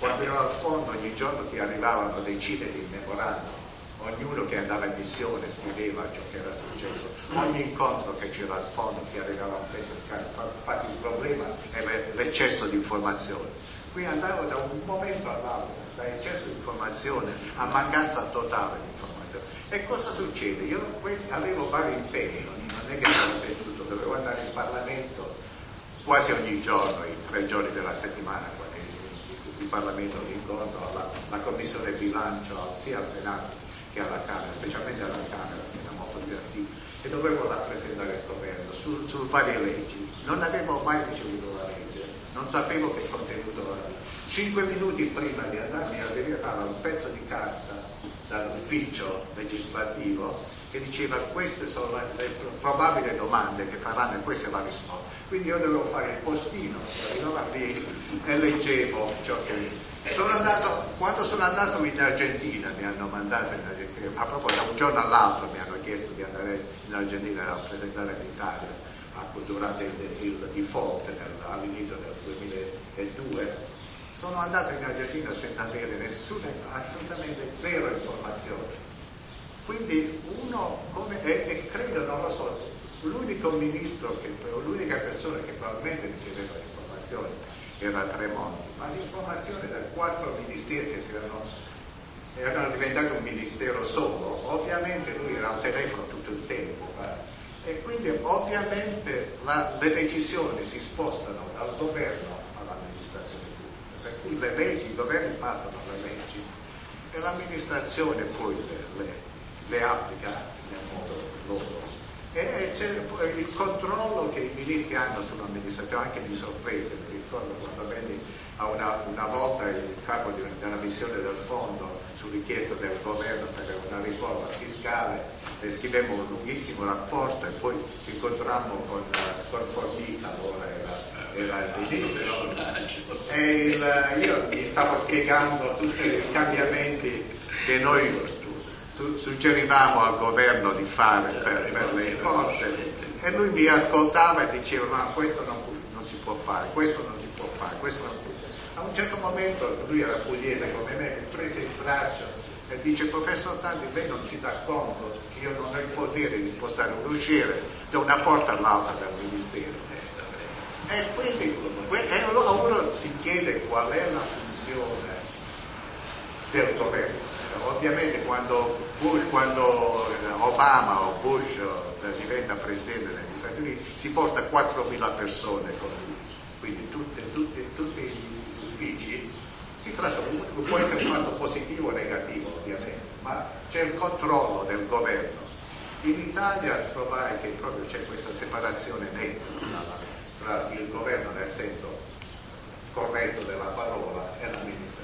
quando ero al fondo ogni giorno ti arrivavano decine di memorandum. Ognuno che andava in missione scriveva ciò che era successo, ogni incontro che c'era al fondo ti arrivava un pezzo di carta, infatti il problema è l'eccesso di informazione. Qui andavo da un momento all'altro, da eccesso di informazione a mancanza totale di informazione. E cosa succede? Io avevo vari impegni, non è che avevo seduto, dovevo andare in Parlamento quasi ogni giorno, i tre giorni della settimana, il Parlamento mi incontro, la, la Commissione bilancio sia al Senato che alla Camera, specialmente alla Camera, che era molto divertito, e dovevo rappresentare il governo su, su varie leggi. Non avevo mai ricevuto la legge, non sapevo che contenuto era. Cinque minuti prima di andare mi arrivava un pezzo di carta dall'ufficio legislativo che diceva queste sono le probabili domande che faranno e questa è la risposta. Quindi io dovevo fare il postino, e leggevo ciò che sono andato, quando sono andato in Argentina mi hanno mandato in Argentina, ma proprio da un giorno all'altro mi hanno chiesto di andare in Argentina a rappresentare l'Italia durante il, il del 2002. Sono andato in Argentina senza avere nessuna, assolutamente zero informazioni. Quindi uno, come, e, e credo, non lo so, l'unico ministro, che, l'unica persona che probabilmente riceveva informazioni era Tremonti, ma l'informazione da quattro ministeri che erano, erano diventati un ministero solo, ovviamente lui era al telefono tutto il tempo eh? e quindi ovviamente la, le decisioni si spostano dal governo all'amministrazione pubblica, per cui le leggi, i governi passano le leggi e l'amministrazione poi le, le, le applica nel modo loro. E c'è il controllo che i ministri hanno sull'amministrazione anche di sorprese, mi ricordo quando venni a una, una volta il capo di, della missione del fondo su richiesta del governo per una riforma fiscale e scrivemmo un lunghissimo rapporto e poi incontrammo con, con Formica, allora era il e io gli stavo spiegando tutti i cambiamenti che noi suggerivamo al governo di fare per, per le imposte. E lui mi ascoltava e diceva ma questo non, non, si può fare, questo non si può fare, questo non può A un certo momento lui era pugliese come me, mi prese il braccio e dice professor Tanti lei non si dà conto che io non ho il potere di spostare un uscire da una porta all'altra del ministero. E quindi e allora uno si chiede qual è la funzione del governo ovviamente quando, quando, Obama o Bush eh, diventa presidente degli Stati Uniti si porta 4.000 persone con lui, quindi tutte, tutte, tutti gli uffici si tratta, può essere fatto positivo o negativo ovviamente, ma c'è il controllo del governo. In Italia trovai che proprio c'è questa separazione netta tra il governo nel senso corretto della parola e l'amministrazione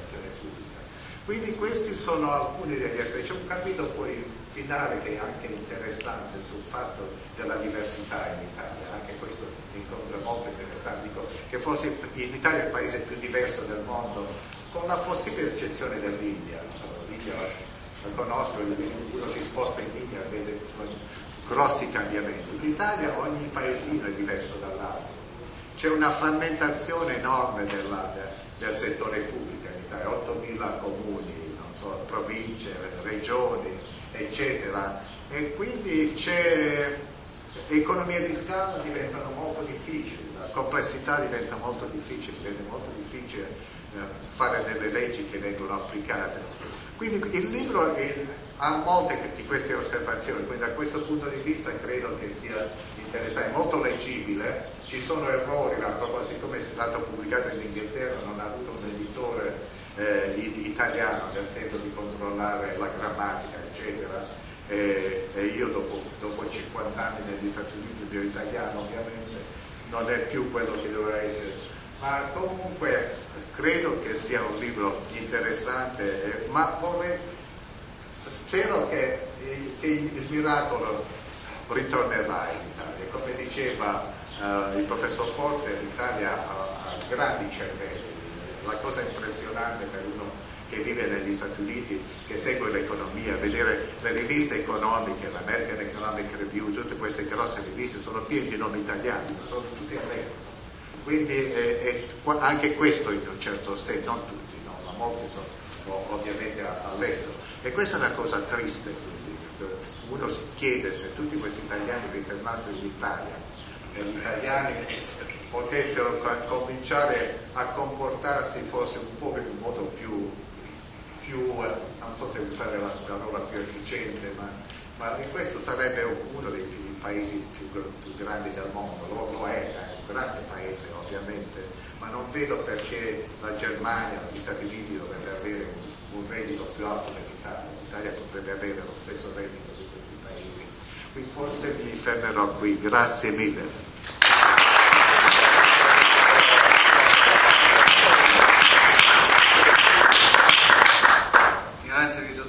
quindi questi sono alcuni degli aspetti. C'è un capitolo poi finale che è anche interessante sul fatto della diversità in Italia, anche questo incontro molto interessante, dico che forse in Italia è il paese più diverso del mondo, con la possibile eccezione dell'India. L'India la conosco, uno si sposta in India vede grossi cambiamenti. In Italia ogni paesino è diverso dall'altro. C'è una frammentazione enorme della, del settore pubblico 8.000 comuni, so, province, regioni, eccetera. E quindi c'è economie di scala diventano molto difficili, la complessità diventa molto difficile, diventa molto difficile eh, fare delle leggi che vengono applicate. Quindi il libro è, ha molte di queste osservazioni, quindi da questo punto di vista credo che sia interessante, molto leggibile, ci sono errori, ma siccome è stato pubblicato in Inghilterra non ha avuto un editore eh, italiano nel senso di controllare la grammatica, eccetera. E, e io dopo, dopo, 50 anni negli Stati Uniti il mio italiano ovviamente non è più quello che doveva essere, ma comunque credo che sia un libro interessante, ma vorrei, spero che, che il miracolo ritornerà in Italia, come diceva Uh, il professor Forte in Italia ha, ha grandi cervelli, la cosa impressionante per uno che vive negli Stati Uniti, che segue l'economia, vedere le riviste economiche, l'American Economic Review, tutte queste grosse riviste sono piene di nomi italiani, sono tutti all'estero. Quindi eh, eh, anche questo in un certo senso, non tutti, no, ma molti sono ovviamente all'estero. E questa è una cosa triste, quindi. uno si chiede se tutti questi italiani ritornassero in Italia gli italiani potessero cominciare a comportarsi forse un po' in un modo più più, eh, non so se usare la parola più efficiente, ma, ma questo sarebbe uno dei paesi più, più grandi del mondo, lo, lo è, è un grande paese ovviamente, ma non vedo perché la Germania, gli Stati Uniti dovrebbero avere un, un reddito più alto dell'Italia, l'Italia potrebbe avere lo stesso reddito di questi paesi. Quindi forse mi fermerò qui, grazie mille.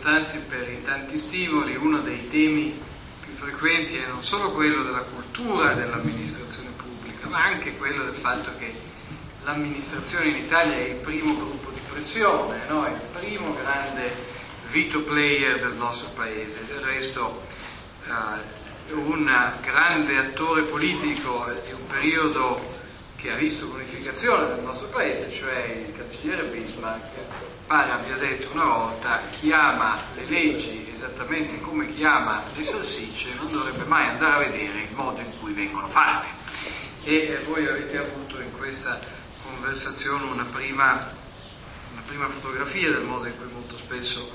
Tanzi per i tanti stimoli, uno dei temi più frequenti è non solo quello della cultura dell'amministrazione pubblica, ma anche quello del fatto che l'amministrazione in Italia è il primo gruppo di pressione, no? è il primo grande veto player del nostro paese. Del resto eh, un grande attore politico di un periodo che ha visto l'unificazione del nostro paese, cioè il cancelliere Bismarck, pare abbia detto una volta, chi ama le leggi esattamente come chi ama le salsicce non dovrebbe mai andare a vedere il modo in cui vengono fatte. E eh, voi avete avuto in questa conversazione una prima, una prima fotografia del modo in cui molto spesso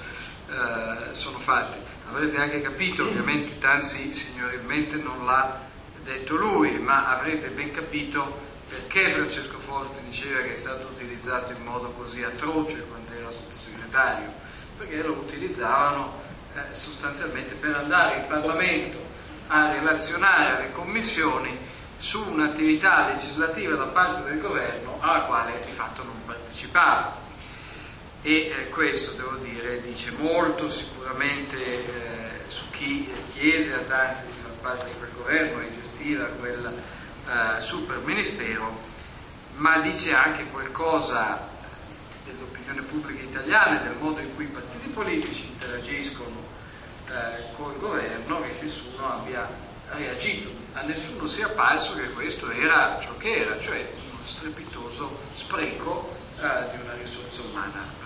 eh, sono fatte. Avrete anche capito, ovviamente Tanzi signorilmente non l'ha detto lui, ma avrete ben capito perché Francesco Forti diceva che è stato utilizzato in modo così atroce quando era sottosegretario? Perché lo utilizzavano eh, sostanzialmente per andare in Parlamento a relazionare alle commissioni su un'attività legislativa da parte del governo alla quale di fatto non partecipava. E eh, questo, devo dire, dice molto sicuramente eh, su chi chiese a Tanzi di far parte di quel governo e gestiva quella eh, super ministero, ma dice anche qualcosa dell'opinione pubblica italiana e del modo in cui i partiti politici interagiscono eh, col governo che nessuno abbia reagito. A nessuno sia apparso che questo era ciò che era, cioè uno strepitoso spreco eh, di una risorsa umana.